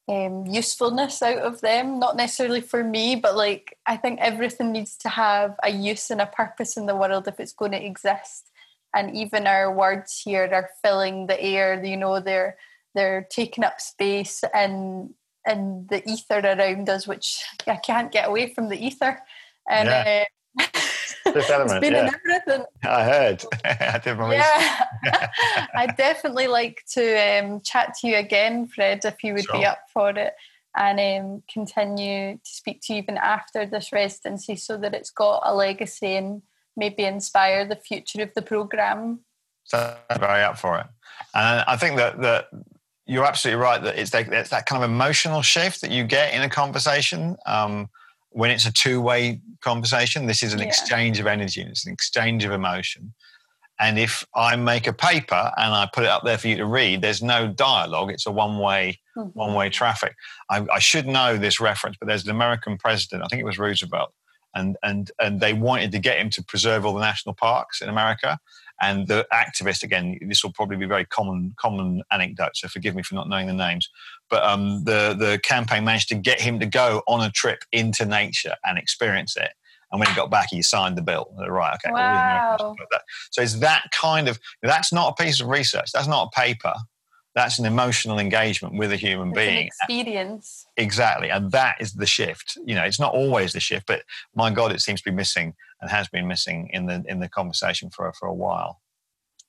um, usefulness out of them. Not necessarily for me, but like I think everything needs to have a use and a purpose in the world if it's going to exist. And even our words here are filling the air. You know, they're they're taking up space and and the ether around us, which I can't get away from the ether. And yeah. uh, (laughs) Fifth (laughs) element. yeah. everything. I heard. (laughs) I did my yeah. (laughs) I'd definitely like to um, chat to you again, Fred, if you would sure. be up for it, and um, continue to speak to you even after this residency, so that it's got a legacy and maybe inspire the future of the program. So very up for it, and I think that that you're absolutely right that it's that, it's that kind of emotional shift that you get in a conversation. Um, when it's a two-way conversation this is an yeah. exchange of energy it's an exchange of emotion And if I make a paper and I put it up there for you to read, there's no dialogue. It's a one-way, Mhm. one-way traffic. I, I should know this reference, but there's an American president. I think it was Roosevelt, and and and they wanted to get him to preserve all the national parks in America. And the activist, again, this will probably be very common common anecdote. So forgive me for not knowing the names. But um, the the campaign managed to get him to go on a trip into nature and experience it. And when he got back, he signed the bill. Right, okay. all the Americans Wow. So it's that kind of. That's not a piece of research. That's not a paper. That's an emotional engagement with a human It's being. experience. Exactly. And that is the shift. You know, it's not always the shift, but my God, it seems to be missing and has been missing in the in the conversation for for a while.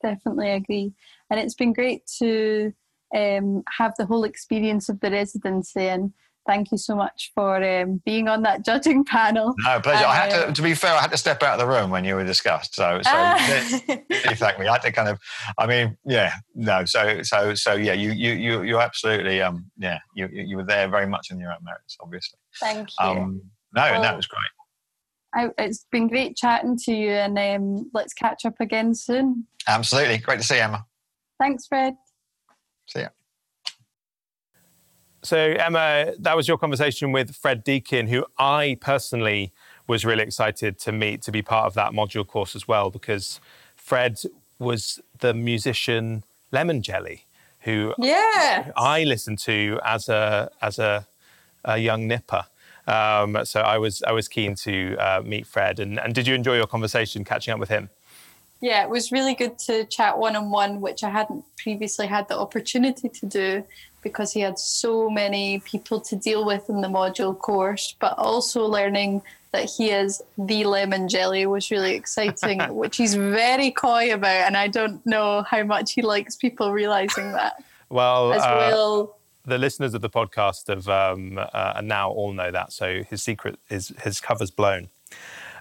Definitely agree. And it's been great to um, have the whole experience of the residency. And thank you so much for um, being on that judging (laughs) panel. No, pleasure. I had Uh, to to be fair, I had to step out of the room when you were discussed. So so Ah. really thank me. I had to kind of I mean, yeah, no, so so so yeah, you you you you absolutely um yeah, you you you were there very much in your own merits, obviously. thank you. Um no, Well- it was great. I, it's been great chatting to you, and um, let's catch up again soon. Absolutely. Great to see you, Emma. Thanks, Fred. See ya. So, Emma, that was your conversation with Fred Deakin, who I personally was really excited to meet to be part of that module course as well, because Fred was the musician Lemon Jelly, who Yeah. I listened to as a as a, a young nipper. Um, so I was I was keen to uh, meet Fred. And, and did you enjoy your conversation catching up with him? Yeah, it was really good to chat one on one, which I hadn't previously had the opportunity to do because he had so many people to deal with in the module course, but also learning that he is the lemon jelly was really exciting, (laughs) which he's very coy about. And I don't know how much he likes people realizing that Well, as uh, well. the listeners of the podcast have um, uh, now all know that. So his secret is his cover's blown.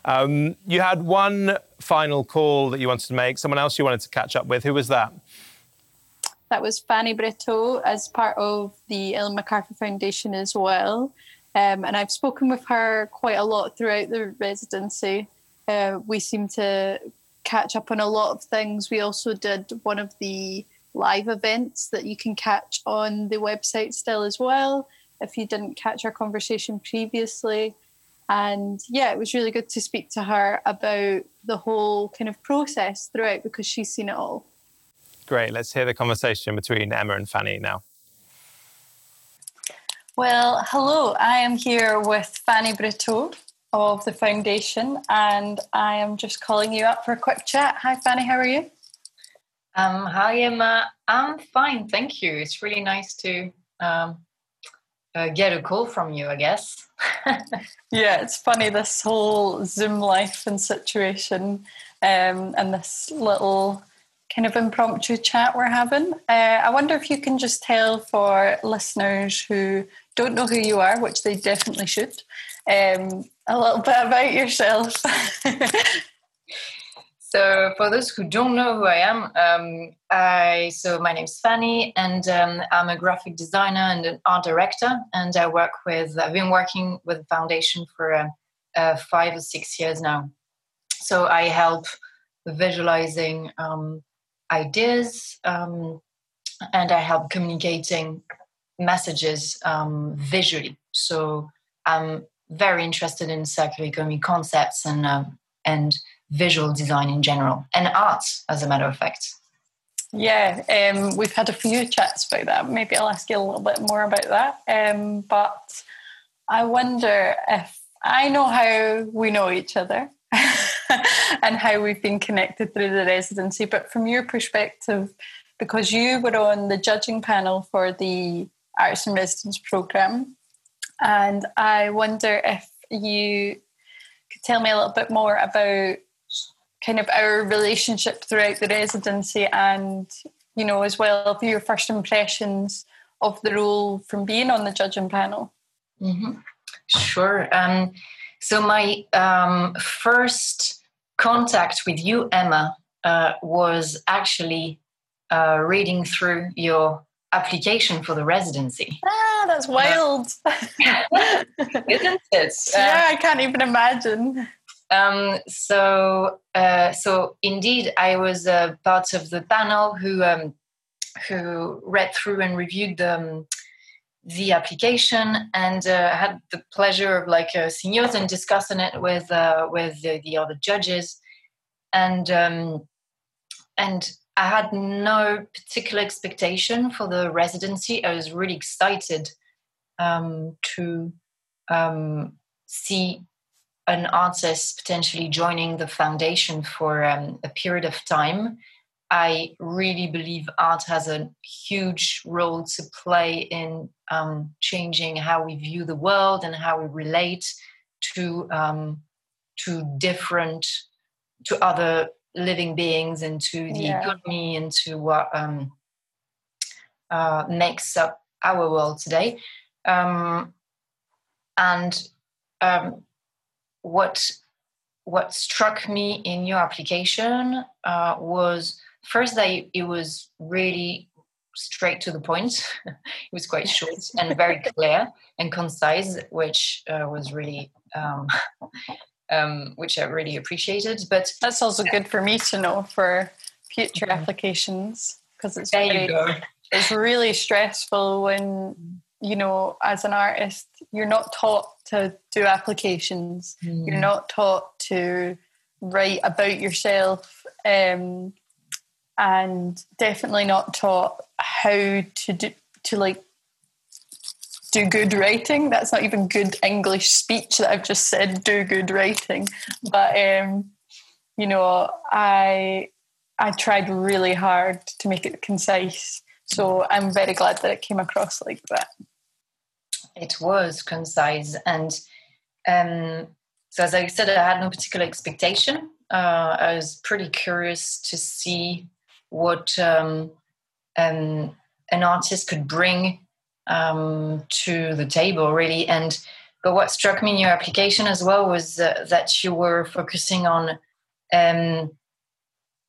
Um, you had one final call that you wanted to make. Someone else you wanted to catch up with. Who was that? That was Fanny Brito as part of the Ellen MacArthur Foundation as well. Um, and I've spoken with her quite a lot throughout the residency. Uh, we seem to catch up on a lot of things. We also did one of the live events that you can catch on the website still as well if you didn't catch our conversation previously. And yeah, it was really good to speak to her about the whole kind of process throughout because she's seen it all. Great. Let's hear the conversation between Emma and Fanny now. Well, hello. I am here with Fanny Brito of the foundation, and I am just calling you up for a quick chat. Hi, Fanny. How are you? Um, hi, Emma. I'm fine, thank you. It's really nice to um, uh, get a call from you, I guess. (laughs) Yeah, it's funny this whole Zoom life and situation, um, and this little kind of impromptu chat we're having. Uh, I wonder if you can just tell for listeners who don't know who you are, which they definitely should, um, a little bit about yourself. (laughs) So, for those who don't know who I am, um, I so my name's Fanny, and um, I'm a graphic designer and an art director. And I work with I've been working with the foundation for uh, uh, five or six years now. So I help visualizing um, ideas, um, and I help communicating messages um, visually. So I'm very interested in circular economy concepts and um, and visual design in general and art as a matter of fact Yeah, um, we've had a few chats about that. Maybe I'll ask you a little bit more about that. Um, but I wonder if I know how we know each other (laughs) and how we've been connected through the residency, but from your perspective, because you were on the judging panel for the Artist in Residence program, and I wonder if you could tell me a little bit more about kind of our relationship throughout the residency and you know as well your first impressions of the role from being on the judging panel. Hmm sure. Um, so my um, first contact with you emma uh, was actually uh, reading through your application for the residency. Ah that's wild. (laughs) isn't it? (laughs) Yeah i can't even imagine. Um, so, uh, so indeed, I was uh, part of the panel who um, who read through and reviewed the um, the application and uh, had the pleasure of like uh, seeing yours and discussing it with uh, with the, the, other judges and um, and I had no particular expectation for the residency. I was really excited um, to um, see an artist potentially joining the foundation for um, a period of time I really believe art has a huge role to play in um, changing how we view the world and how we relate to um, to different to other living beings and to the yeah. economy and to what um, uh, makes up our world today. Um, and um, what what struck me in your application uh, was first that it was really straight to the point. (laughs) it was quite short and very clear and concise, which uh, was really, um, (laughs) um, which I really appreciated. But that's also good for me to know for future mm-hmm. applications because it's there very, it's really stressful when you know as an artist you're not taught to do applications. Mm. You're not taught to write about yourself. Um, and definitely not taught how to do to like do good writing. That's not even good English speech that I've just said. Do good writing, but um, you know, I I tried really hard to make it concise. So I'm very glad that it came across like that. It was concise, and um, so as I said, I had no particular expectation. Uh, I was pretty curious to see what um, um, an artist could bring um, to the table, really. And but what struck me in your application as well was uh, that you were focusing on. Um,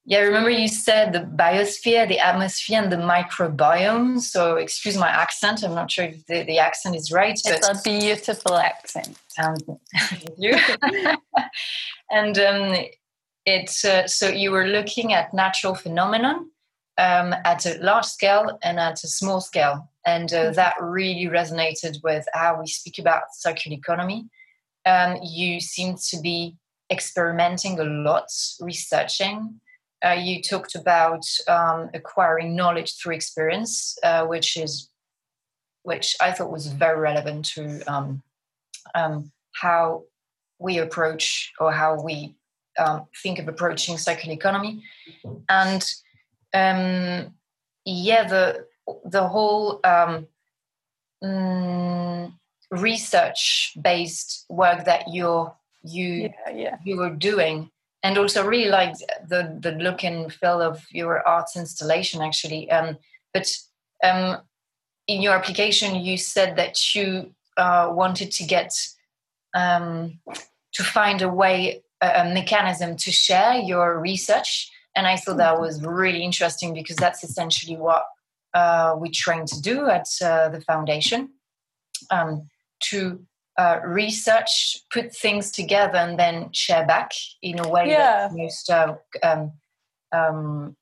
yeah, remember you said the biosphere, the atmosphere, and the microbiome. So, excuse my accent. I'm not sure if the, the accent is right. It's a beautiful accent. Thank you. (laughs) and um, it's uh, so you were looking at natural phenomenon um, at a large scale and at a small scale, and uh, mm-hmm. that really resonated with how we speak about circular economy. Um, you seem to be experimenting a lot, researching. Uh, you talked about um, acquiring knowledge through experience, uh, which is which I thought was very relevant to um, um, how we approach or how we um, think of approaching circular economy, and um, yeah, the the whole um, mm, research based work that you're you yeah, yeah. you were doing and also really like the the look and feel of your arts installation actually um, but um, in your application you said that you uh, wanted to get um, to find a way a, mechanism to share your research. And I thought that was really interesting because that's essentially what uh, we train to do at uh, the foundation um, to uh, research, put things together, and then share back in a way yeah. that's most uh, um, um,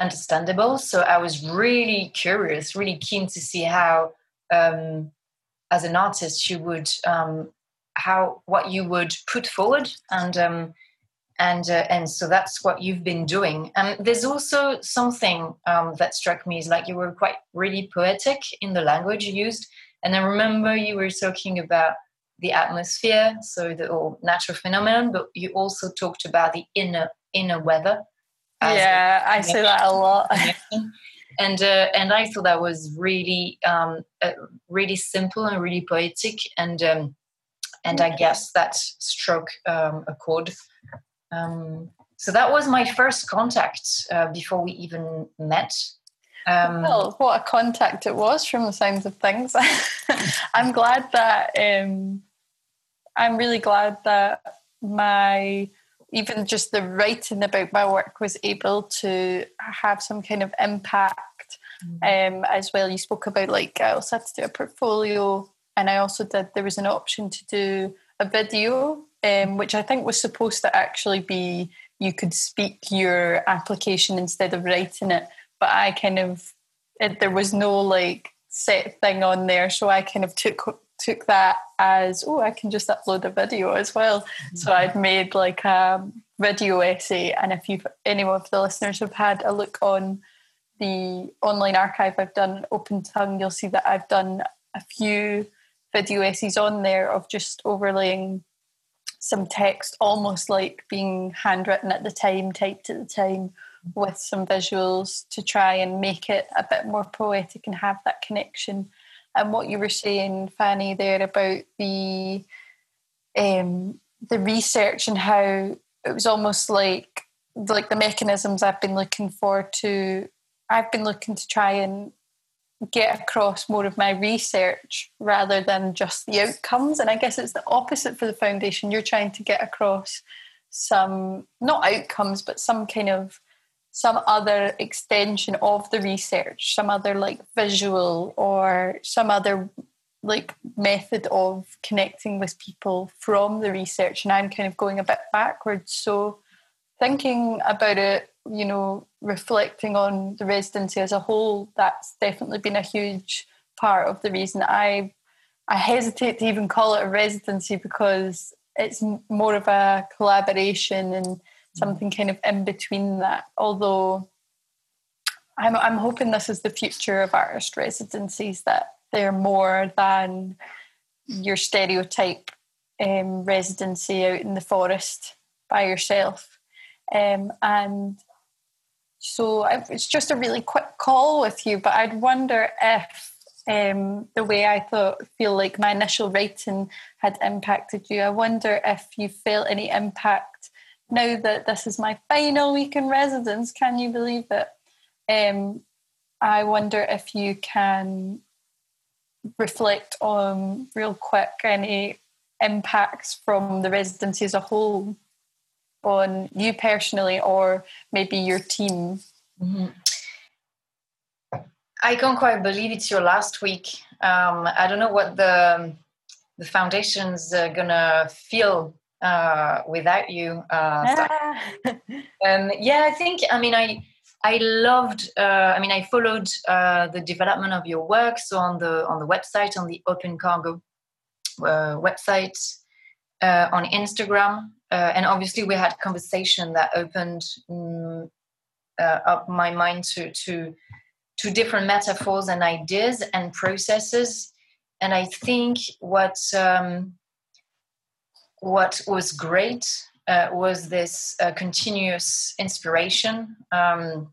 understandable. So I was really curious, really keen to see how, um, as an artist, you would um, how what you would put forward and um, and uh, and so that's what you've been doing. And there's also something um, that struck me is like you were quite really poetic in the language you used. And i remember you were talking about the atmosphere so the or natural phenomenon but you also talked about the inner inner weather. Yeah i say that a lot. (laughs) And uh, and i thought that was really um, uh, really simple and really poetic and um, and I guess that struck um, a chord. Um, so that was my first contact uh, before we even met. Um, well, what a contact it was from the sounds of things. (laughs) I'm glad that um, I'm really glad that my even just the writing about my work was able to have some kind of impact mm. um, as well. You spoke about like I also had to do a portfolio and I also did. There was an option to do a video um, which I think was supposed to actually be you could speak your application instead of writing it. But I kind of it, there was no like set thing on there, so I kind of took took that as oh I can just upload a video as well. Mm-hmm. So I'd made like a video essay, and if you any of the listeners have had a look on the online archive I've done Open Tongue, you'll see that I've done a few video essays on there of just overlaying some text, almost like being handwritten at the time, typed at the time, with some visuals to try and make it a bit more poetic and have that connection. And what you were saying, Fanny, there about the um, the research and how it was almost like like the mechanisms I've been looking for to I've been looking to try and get across more of my research rather than just the outcomes. And I guess it's the opposite for the foundation. You're trying to get across some, not outcomes, but some kind of some other extension of the research, some other like visual or some other like method of connecting with people from the research. And I'm kind of going a bit backwards. So thinking about it you know, reflecting on the residency as a whole, that's definitely been a huge part of the reason I I hesitate to even call it a residency because it's more of a collaboration and something kind of in between that. Although I'm I'm hoping this is the future of artist residencies that they're more than your stereotype um, residency out in the forest by yourself. Um, and so it's just a really quick call with you, but I'd wonder if um, the way I thought, feel like my initial writing had impacted you. I wonder if you felt any impact now that this is my final week in residence. Can you believe it? Um, I wonder if you can reflect on real quick any impacts from the residency as a whole on you personally or maybe your team? Mm-hmm. I can't quite believe it's your last week. Um, I don't know what the the foundation's uh, gonna feel uh, without you. Uh, um, yeah, I think. I mean, I I loved. Uh, I mean, I followed uh, the development of your work. So on the on the website, on the Open Cargo uh, website, on Instagram, uh, and obviously we had conversation that opened um, uh, up my mind to to to different metaphors and ideas and processes. And i think what um, what was great uh, was this uh, continuous inspiration. Um,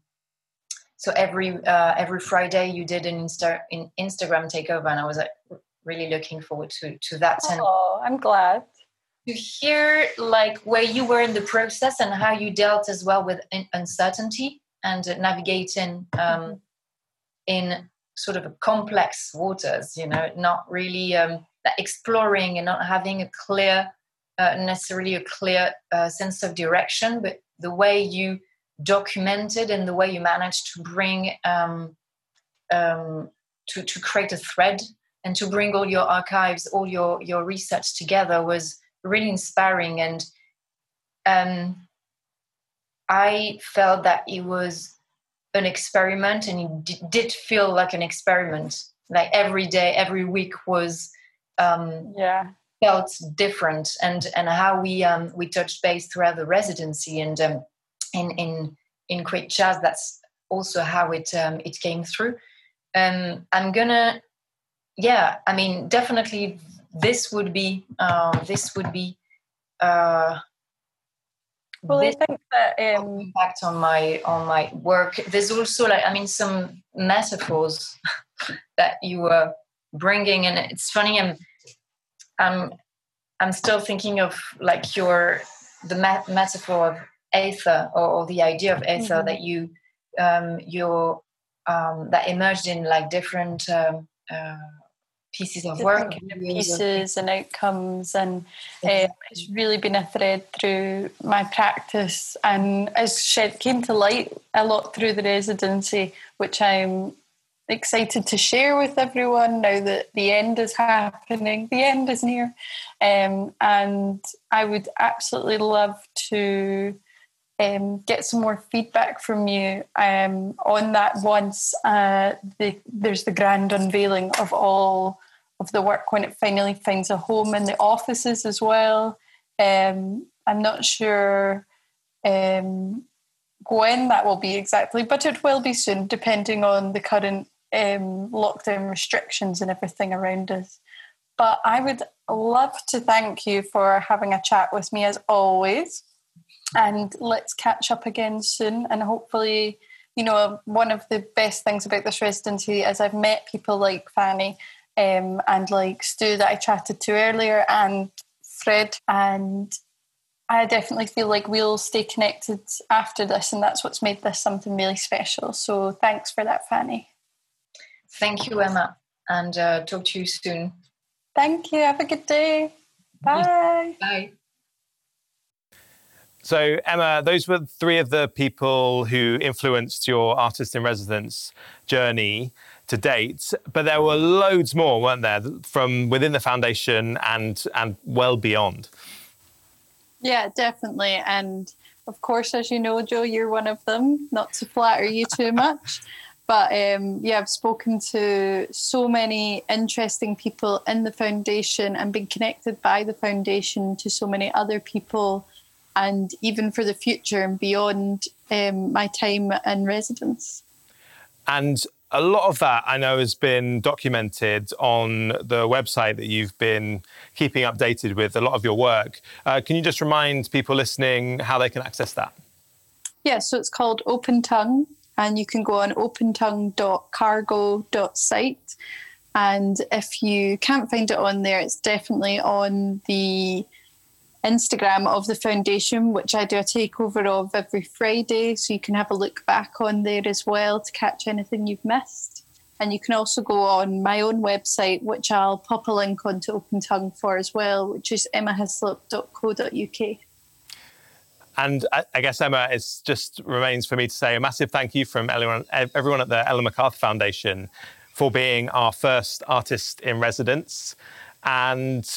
so every uh, every friday you did an Insta- in instagram takeover and i was really looking forward to to that. Oh i'm glad to hear like where you were in the process and how you dealt as well with uncertainty and navigating um, mm-hmm. in sort of complex waters you know not really um, exploring and not having a clear uh, necessarily a clear uh, sense of direction but the way you documented and the way you managed to bring um, um, to, to create a thread and to bring all your archives all your your research together was really inspiring. And um, i felt that it was an experiment and it d- did feel like an experiment. Like every day every week was um, yeah. felt different. And and how we um, we touched base throughout the residency and um, in in in Quick Jazz that's also how it um, it came through. Um, i'm gonna yeah i mean definitely this would be um, this would be uh, well i think that um, impact on my on my work there's also like i mean some metaphors (laughs) that you were bringing and it's funny i'm i'm i'm still thinking of like your the metaphor of aether or, or, the idea of aether mm-hmm. that you um your um that emerged in like different um, uh, pieces of work pieces and outcomes and uh, it's really been a thread through my practice and as shed came to light a lot through the residency which i'm excited to share with everyone now that the end is happening. The end is near. Um, and I would absolutely love to um, get some more feedback from you um, on that once uh, the, there's the grand unveiling of all of the work when it finally finds a home in the offices as well. Um, I'm not sure um, when that will be exactly, but it will be soon, depending on the current um, lockdown restrictions and everything around us. But I would love to thank you for having a chat with me as always. And let's catch up again soon. And hopefully, you know, one of the best things about this residency is I've met people like Fanny um, and like Stu that I chatted to earlier and Fred. And I definitely feel like we'll stay connected after this. And that's what's made this something really special. So thanks for that, Fanny. Thank you, Emma. And uh, talk to you soon. Thank you. Have a good day. Bye. Bye. So, Emma, those were three of the people who influenced your artist in residence journey to date. But there were loads more, weren't there, from within the foundation and and well beyond. Yeah, definitely. And of course, as you know, Joe, you're one of them. Not to flatter you too much. (laughs) But um, yeah, I've spoken to so many interesting people in the foundation and been connected by the foundation to so many other people and even for the future and beyond um, my time in residence. And a lot of that I know has been documented on the website that you've been keeping updated with a lot of your work. Uh, can you just remind people listening how they can access that? Yeah, so it's called Open Tongue, and you can go on opentongue.cargo.site. And if you can't find it on there, it's definitely on the Instagram of the foundation, which I do a takeover of every Friday. So you can have a look back on there as well to catch anything you've missed. And you can also go on my own website, which I'll pop a link onto Open Tongue for as well, which is emmahislop.co.uk. And I guess, Emma, it just remains for me to say a massive thank you from everyone, everyone at the Ellen MacArthur Foundation for being our first artist in residence. And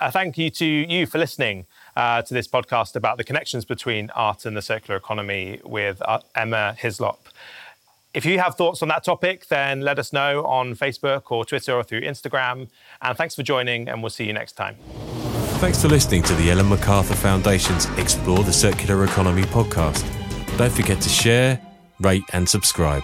a thank you to you for listening uh, to this podcast about the connections between art and the circular economy with uh, Emma Hislop. If you have thoughts on that topic, then let us know on Facebook or Twitter or through Instagram. And thanks for joining, and we'll see you next time. Thanks for listening to the Ellen MacArthur Foundation's Explore the Circular Economy podcast. Don't forget to share, rate, and subscribe.